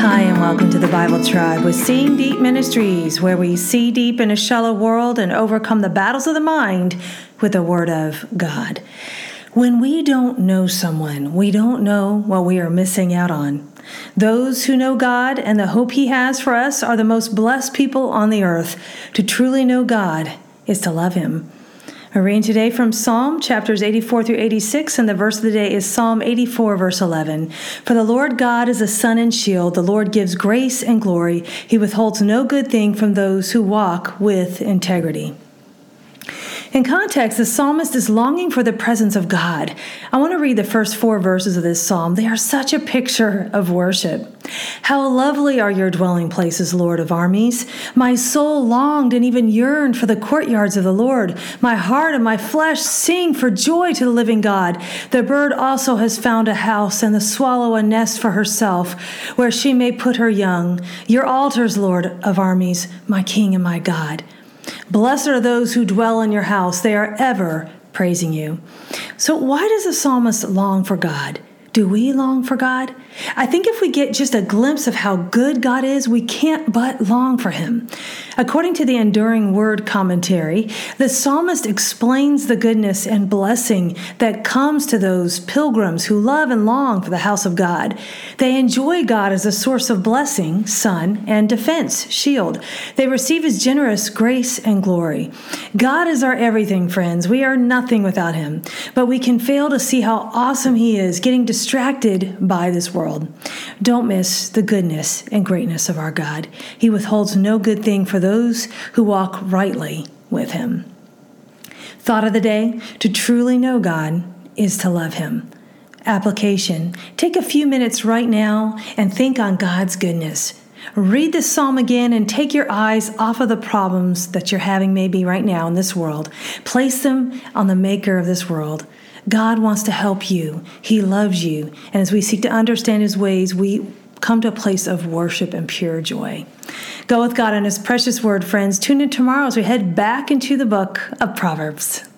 Hi, and welcome to the Bible Tribe with Seeing Deep Ministries, where we see deep in a shallow world and overcome the battles of the mind with the Word of God. When we don't know someone, we don't know what we are missing out on. Those who know God and the hope He has for us are the most blessed people on the earth. To truly know God is to love Him. I read today from Psalm chapters 84 through 86, and the verse of the day is Psalm 84, verse 11. For the Lord God is a sun and shield. The Lord gives grace and glory. He withholds no good thing from those who walk with integrity. In context, the psalmist is longing for the presence of God. I want to read the first four verses of this psalm. They are such a picture of worship. How lovely are your dwelling places, Lord of armies. My soul longed and even yearned for the courtyards of the Lord. My heart and my flesh sing for joy to the living God. The bird also has found a house, and the swallow a nest for herself, where she may put her young. Your altars, Lord of armies, my King and my God. Blessed are those who dwell in your house, they are ever praising you. So, why does the psalmist long for God? Do we long for God? I think if we get just a glimpse of how good God is, we can't but long for Him. According to the Enduring Word commentary, the psalmist explains the goodness and blessing that comes to those pilgrims who love and long for the house of God. They enjoy God as a source of blessing, sun, and defense, shield. They receive His generous grace and glory. God is our everything, friends. We are nothing without Him, but we can fail to see how awesome He is, getting distracted by this world. Don't miss the goodness and greatness of our God. He withholds no good thing for those who walk rightly with Him. Thought of the day to truly know God is to love Him. Application Take a few minutes right now and think on God's goodness. Read this psalm again and take your eyes off of the problems that you're having maybe right now in this world. Place them on the maker of this world. God wants to help you. He loves you. And as we seek to understand his ways, we come to a place of worship and pure joy. Go with God and his precious word, friends. Tune in tomorrow as we head back into the book of Proverbs.